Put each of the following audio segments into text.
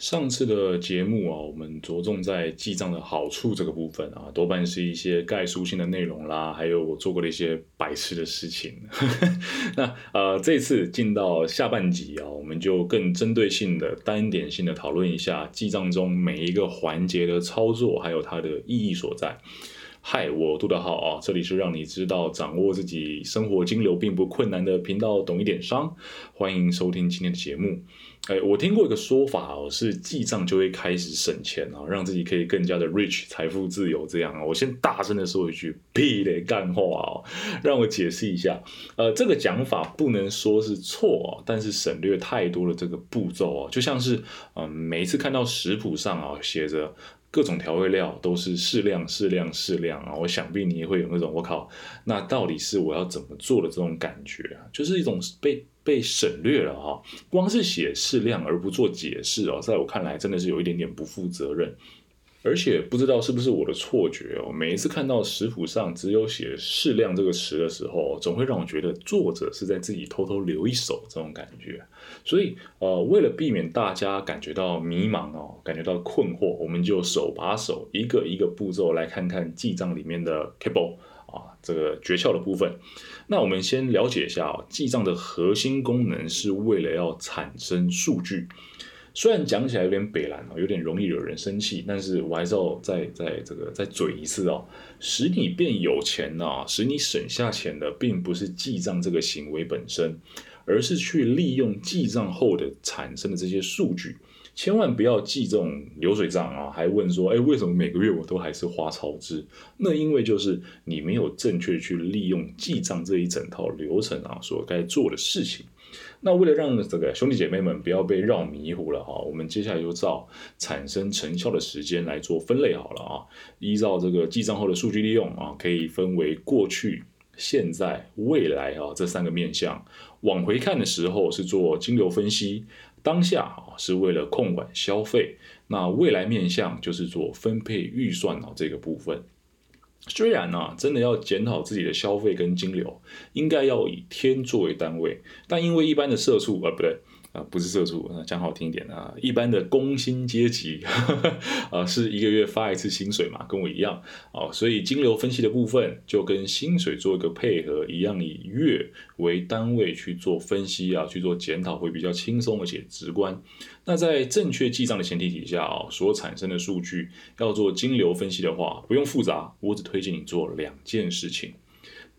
上次的节目啊，我们着重在记账的好处这个部分啊，多半是一些概述性的内容啦，还有我做过的一些白痴的事情。那呃，这次进到下半集啊，我们就更针对性的、单点性的讨论一下记账中每一个环节的操作，还有它的意义所在。嗨，我杜德浩啊，这里是让你知道掌握自己生活金流并不困难的频道，懂一点商，欢迎收听今天的节目。哎，我听过一个说法哦，是记账就会开始省钱啊，让自己可以更加的 rich，财富自由这样啊。我先大声的说一句屁的干话哦，让我解释一下。呃，这个讲法不能说是错啊，但是省略太多的这个步骤啊，就像是嗯，每一次看到食谱上啊写着。各种调味料都是适量、适量、适量啊！我想必你也会有那种我靠，那到底是我要怎么做的这种感觉啊？就是一种被被省略了哈，光是写适量而不做解释哦，在我看来真的是有一点点不负责任。而且不知道是不是我的错觉哦，每一次看到食谱上只有写“适量”这个词的时候，总会让我觉得作者是在自己偷偷留一手这种感觉。所以，呃，为了避免大家感觉到迷茫哦，感觉到困惑，我们就手把手一个一个步骤来看看记账里面的 cable 啊，这个诀窍的部分。那我们先了解一下哦，记账的核心功能是为了要产生数据。虽然讲起来有点北蓝哦，有点容易惹人生气，但是我还是要再再这个再嘴一次哦，使你变有钱呢，使你省下钱的，并不是记账这个行为本身，而是去利用记账后的产生的这些数据。千万不要记这种流水账啊，还问说，哎，为什么每个月我都还是花超支？那因为就是你没有正确去利用记账这一整套流程啊，所该做的事情。那为了让这个兄弟姐妹们不要被绕迷糊了哈，我们接下来就照产生成效的时间来做分类好了啊。依照这个记账后的数据利用啊，可以分为过去、现在、未来啊这三个面向。往回看的时候是做金流分析，当下啊是为了控管消费，那未来面向就是做分配预算啊这个部分。虽然呢，真的要检讨自己的消费跟金流，应该要以天作为单位，但因为一般的社畜，啊，不对。啊，不是社畜，讲好听一点啊，一般的工薪阶级，啊，是一个月发一次薪水嘛，跟我一样，哦，所以金流分析的部分就跟薪水做一个配合一样，以月为单位去做分析啊，去做检讨会比较轻松而且直观。那在正确记账的前提底下啊，所产生的数据要做金流分析的话，不用复杂，我只推荐你做两件事情。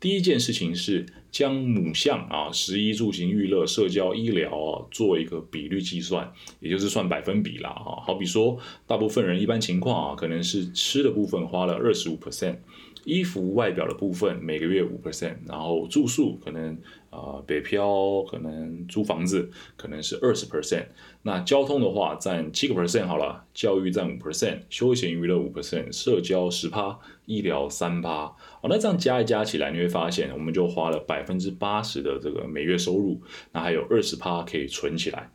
第一件事情是将母项啊，十一住行娱乐、社交、医疗啊，做一个比率计算，也就是算百分比啦哈。好比说，大部分人一般情况啊，可能是吃的部分花了二十五 percent。衣服外表的部分每个月五 percent，然后住宿可能啊北漂可能租房子可能是二十 percent，那交通的话占七个 percent 好了，教育占五 percent，休闲娱乐五 percent，社交十趴，医疗三趴，哦那这样加一加起来，你会发现我们就花了百分之八十的这个每月收入，那还有二十趴可以存起来。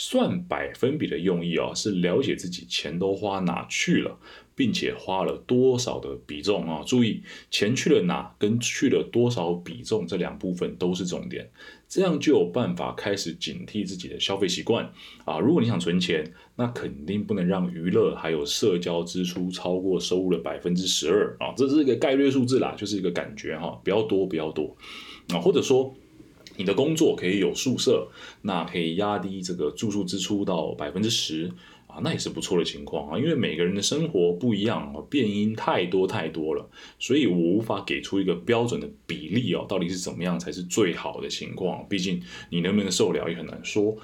算百分比的用意啊，是了解自己钱都花哪去了，并且花了多少的比重啊。注意，钱去了哪跟去了多少比重这两部分都是重点，这样就有办法开始警惕自己的消费习惯啊。如果你想存钱，那肯定不能让娱乐还有社交支出超过收入的百分之十二啊，这是一个概率数字啦，就是一个感觉哈，不要多不要多啊，或者说。你的工作可以有宿舍，那可以压低这个住宿支出到百分之十啊，那也是不错的情况啊。因为每个人的生活不一样啊，变因太多太多了，所以我无法给出一个标准的比例哦，到底是怎么样才是最好的情况？毕竟你能不能受了也很难说。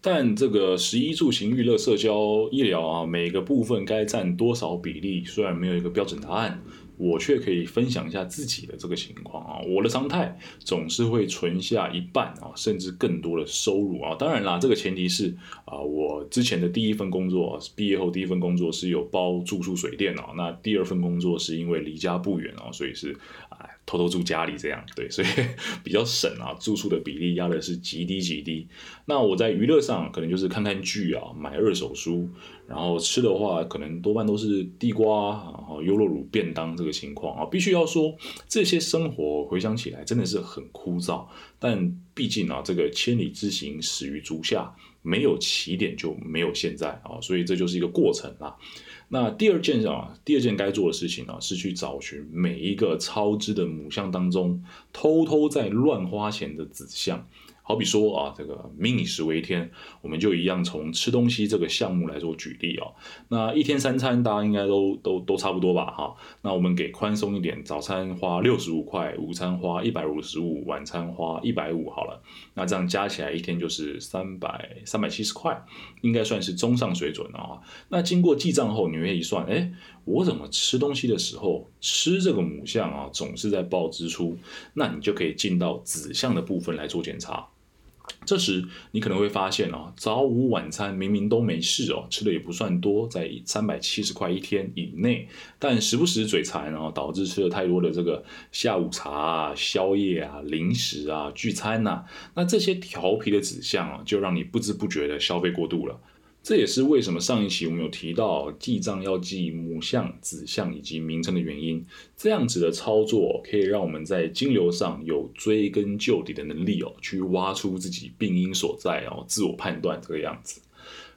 但这个十一住行娱乐社交医疗啊，每个部分该占多少比例，虽然没有一个标准答案。我却可以分享一下自己的这个情况啊，我的常态总是会存下一半啊，甚至更多的收入啊。当然啦，这个前提是啊，我之前的第一份工作，毕业后第一份工作是有包住宿水电啊。那第二份工作是因为离家不远啊，所以是啊。偷偷住家里这样，对，所以比较省啊，住宿的比例压的是极低极低。那我在娱乐上可能就是看看剧啊，买二手书，然后吃的话可能多半都是地瓜，然后优酪乳便当这个情况啊。必须要说这些生活回想起来真的是很枯燥，但毕竟啊，这个千里之行始于足下。没有起点就没有现在啊，所以这就是一个过程啦。那第二件啊，第二件该做的事情呢，是去找寻每一个超支的母项当中，偷偷在乱花钱的子项。好比说啊，这个民以食为天，我们就一样从吃东西这个项目来做举例啊。那一天三餐，大家应该都都都差不多吧？哈，那我们给宽松一点，早餐花六十五块，午餐花一百五十五，晚餐花一百五好了。那这样加起来一天就是三百三百七十块，应该算是中上水准了啊。那经过记账后，你会一算，哎，我怎么吃东西的时候吃这个母项啊，总是在报支出？那你就可以进到子项的部分来做检查。这时你可能会发现哦，早午晚餐明明都没事哦，吃的也不算多，在三百七十块一天以内，但时不时嘴馋哦，导致吃了太多的这个下午茶啊、宵夜啊、零食啊、聚餐呐，那这些调皮的指向啊，就让你不知不觉的消费过度了。这也是为什么上一期我们有提到记账要记母项、子项以及名称的原因。这样子的操作可以让我们在金流上有追根究底的能力哦，去挖出自己病因所在哦，自我判断这个样子。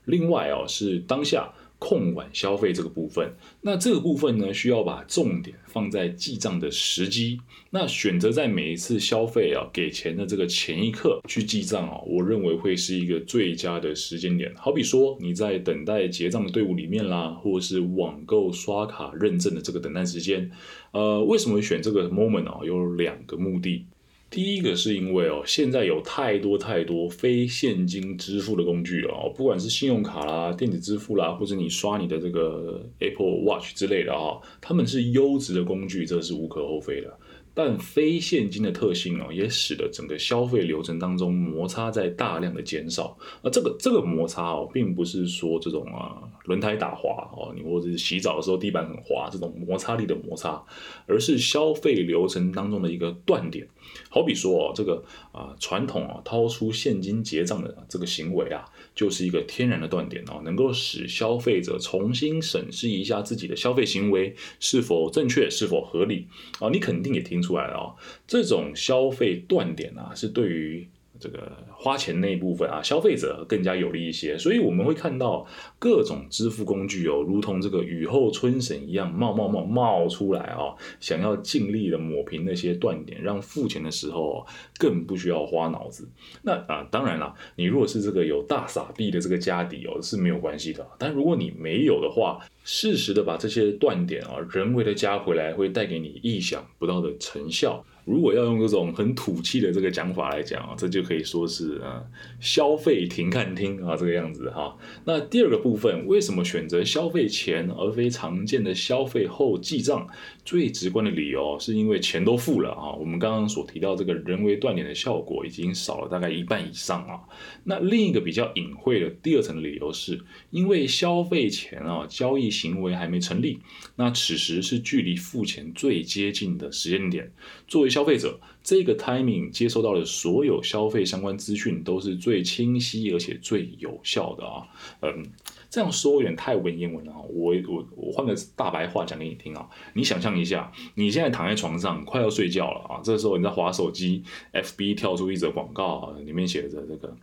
另外哦，是当下。控管消费这个部分，那这个部分呢，需要把重点放在记账的时机。那选择在每一次消费啊给钱的这个前一刻去记账啊，我认为会是一个最佳的时间点。好比说你在等待结账的队伍里面啦，或者是网购刷卡认证的这个等待时间，呃，为什么选这个 moment 啊？有两个目的。第一个是因为哦，现在有太多太多非现金支付的工具哦，不管是信用卡啦、电子支付啦，或者你刷你的这个 Apple Watch 之类的啊，他们是优质的工具，这是无可厚非的。但非现金的特性哦，也使得整个消费流程当中摩擦在大量的减少。而这个这个摩擦哦，并不是说这种啊轮胎打滑哦，你或者是洗澡的时候地板很滑这种摩擦力的摩擦，而是消费流程当中的一个断点。好比说哦，这个啊传统啊掏出现金结账的这个行为啊，就是一个天然的断点哦，能够使消费者重新审视一下自己的消费行为是否正确、是否合理啊。你肯定也听。出来了啊，这种消费断点啊，是对于。这个花钱那一部分啊，消费者更加有利一些，所以我们会看到各种支付工具哦，如同这个雨后春笋一样冒冒冒冒出来啊，想要尽力的抹平那些断点，让付钱的时候更不需要花脑子。那啊，当然了，你如果是这个有大傻币的这个家底哦，是没有关系的。但如果你没有的话，适时的把这些断点啊，人为的加回来，会带给你意想不到的成效。如果要用这种很土气的这个讲法来讲啊，这就可以说是啊消费停看听啊这个样子哈。那第二个部分，为什么选择消费前而非常见的消费后记账？最直观的理由是因为钱都付了啊。我们刚刚所提到这个人为断点的效果已经少了大概一半以上啊。那另一个比较隐晦的第二层理由是，因为消费前啊交易行为还没成立，那此时是距离付钱最接近的时间点，作为消费者，这个 timing 接收到的所有消费相关资讯都是最清晰而且最有效的啊。嗯，这样说有点太文言文了啊。我我我换个大白话讲给你听啊。你想象一下，你现在躺在床上快要睡觉了啊，这时候你在划手机，FB 跳出一则广告啊，里面写着这个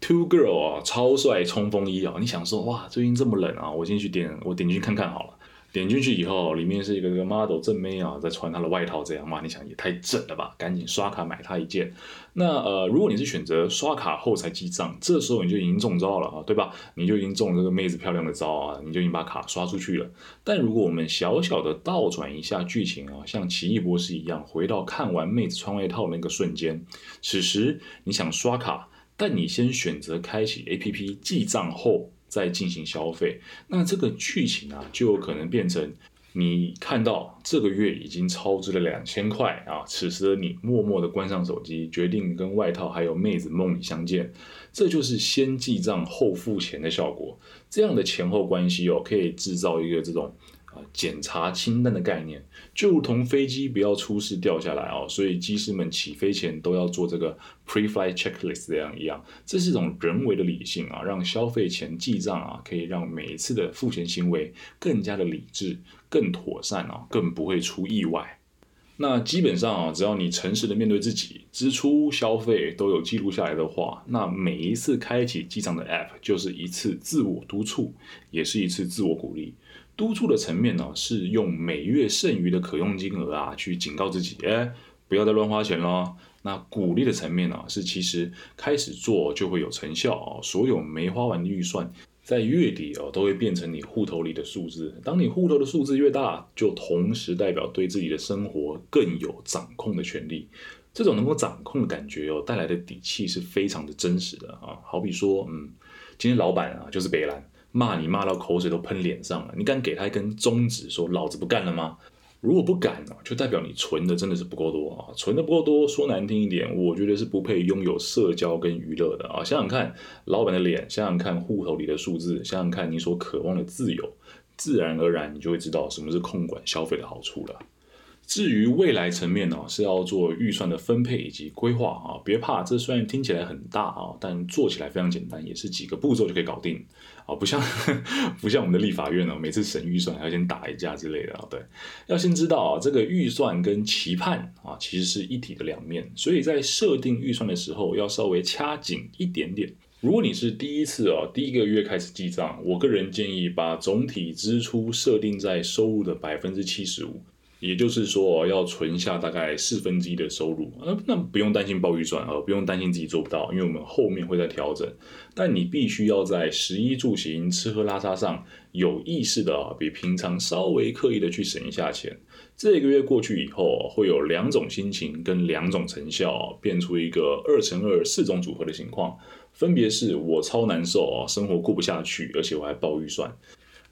Two Girl 啊，超帅冲锋衣啊。你想说哇，最近这么冷啊，我进去点我点进去看看好了。点进去以后，里面是一个个 model 正妹啊，在穿她的外套，这样嘛？你想也太正了吧！赶紧刷卡买她一件。那呃，如果你是选择刷卡后才记账，这时候你就已经中招了啊，对吧？你就已经中这个妹子漂亮的招啊，你就已经把卡刷出去了。但如果我们小小的倒转一下剧情啊，像奇异博士一样，回到看完妹子穿外套那个瞬间，此时你想刷卡，但你先选择开启 APP 记账后。再进行消费，那这个剧情啊，就有可能变成你看到这个月已经超支了两千块啊，此时的你默默的关上手机，决定跟外套还有妹子梦里相见，这就是先记账后付钱的效果。这样的前后关系哦，可以制造一个这种。啊检查清单的概念，就如同飞机不要出事掉下来哦，所以机师们起飞前都要做这个 pre-flight checklist 这样一样，这是一种人为的理性啊，让消费前记账啊，可以让每一次的付钱行为更加的理智、更妥善啊，更不会出意外。那基本上啊，只要你诚实的面对自己，支出、消费都有记录下来的话，那每一次开启记账的 App 就是一次自我督促，也是一次自我鼓励。督促的层面呢，是用每月剩余的可用金额啊，去警告自己，哎，不要再乱花钱了。那鼓励的层面呢，是其实开始做就会有成效啊，所有没花完的预算。在月底哦，都会变成你户头里的数字。当你户头的数字越大，就同时代表对自己的生活更有掌控的权利。这种能够掌控的感觉哦，带来的底气是非常的真实的啊。好比说，嗯，今天老板啊，就是北兰骂你骂到口水都喷脸上了，你敢给他一根中指说老子不干了吗？如果不敢呢，就代表你存的真的是不够多啊！存的不够多，说难听一点，我觉得是不配拥有社交跟娱乐的啊！想想看，老板的脸，想想看户头里的数字，想想看你所渴望的自由，自然而然你就会知道什么是控管消费的好处了。至于未来层面呢，是要做预算的分配以及规划啊，别怕，这虽然听起来很大啊，但做起来非常简单，也是几个步骤就可以搞定啊，不像 不像我们的立法院呢，每次审预算还要先打一架之类的啊，对，要先知道啊，这个预算跟期盼啊，其实是一体的两面，所以在设定预算的时候要稍微掐紧一点点。如果你是第一次啊，第一个月开始记账，我个人建议把总体支出设定在收入的百分之七十五。也就是说，要存下大概四分之一的收入，那那不用担心爆预算啊，不用担心自己做不到，因为我们后面会再调整。但你必须要在食衣住行、吃喝拉撒上有意识的，比平常稍微刻意的去省一下钱。这个月过去以后，会有两种心情跟两种成效，变出一个二乘二四种组合的情况，分别是我超难受啊，生活过不下去，而且我还爆预算。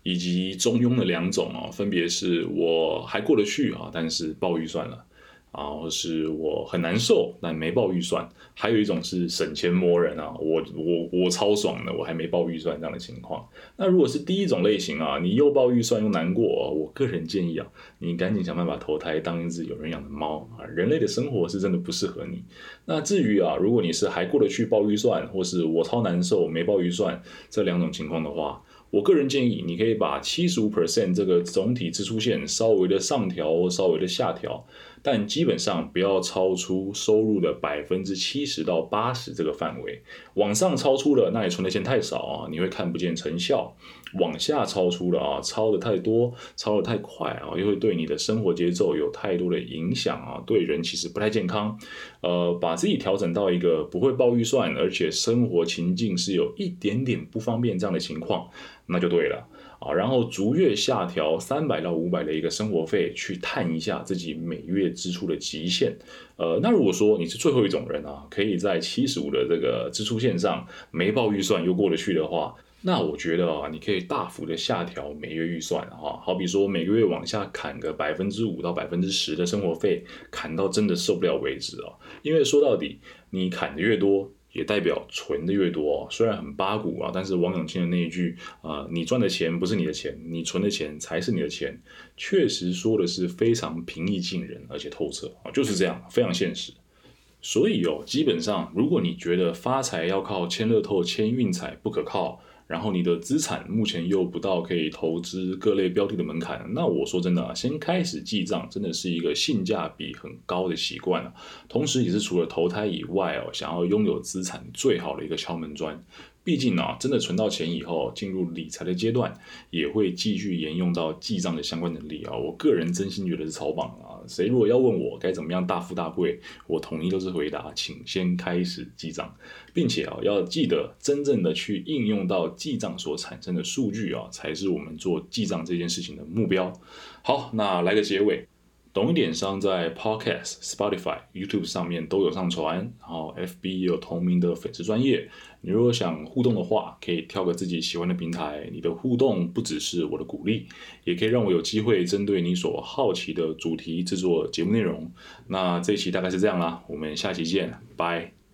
以及中庸的两种哦，分别是我还过得去啊，但是报预算了，然后是我很难受，但没报预算，还有一种是省钱磨人啊，我我我超爽的，我还没报预算这样的情况。那如果是第一种类型啊，你又报预算又难过，我个人建议啊，你赶紧想办法投胎当一只有人养的猫啊，人类的生活是真的不适合你。那至于啊，如果你是还过得去报预算，或是我超难受没报预算这两种情况的话。我个人建议，你可以把七十五 percent 这个总体支出线稍微的上调，稍微的下调。但基本上不要超出收入的百分之七十到八十这个范围，往上超出了，那你存的钱太少啊，你会看不见成效；往下超出了啊，超的太多，超的太快啊，又会对你的生活节奏有太多的影响啊，对人其实不太健康。呃，把自己调整到一个不会爆预算，而且生活情境是有一点点不方便这样的情况，那就对了。啊，然后逐月下调三百到五百的一个生活费，去探一下自己每月支出的极限。呃，那如果说你是最后一种人啊，可以在七十五的这个支出线上没报预算又过得去的话，那我觉得啊，你可以大幅的下调每月预算哈，好比说每个月往下砍个百分之五到百分之十的生活费，砍到真的受不了为止啊。因为说到底，你砍的越多。也代表存的越多，虽然很八股啊，但是王永庆的那一句啊，你赚的钱不是你的钱，你存的钱才是你的钱，确实说的是非常平易近人，而且透彻啊，就是这样，非常现实。所以哦，基本上如果你觉得发财要靠签乐透、签运彩不可靠。然后你的资产目前又不到可以投资各类标的的门槛，那我说真的啊，先开始记账真的是一个性价比很高的习惯啊，同时也是除了投胎以外哦，想要拥有资产最好的一个敲门砖。毕竟呢，真的存到钱以后，进入理财的阶段，也会继续沿用到记账的相关能力啊。我个人真心觉得是超棒啊。谁如果要问我该怎么样大富大贵，我统一都是回答，请先开始记账，并且啊，要记得真正的去应用到记账所产生的数据啊，才是我们做记账这件事情的目标。好，那来个结尾。懂一点商在 Podcast、Spotify、YouTube 上面都有上传，然后 FB 也有同名的粉丝专业。你如果想互动的话，可以挑个自己喜欢的平台。你的互动不只是我的鼓励，也可以让我有机会针对你所好奇的主题制作节目内容。那这一期大概是这样啦，我们下期见，拜。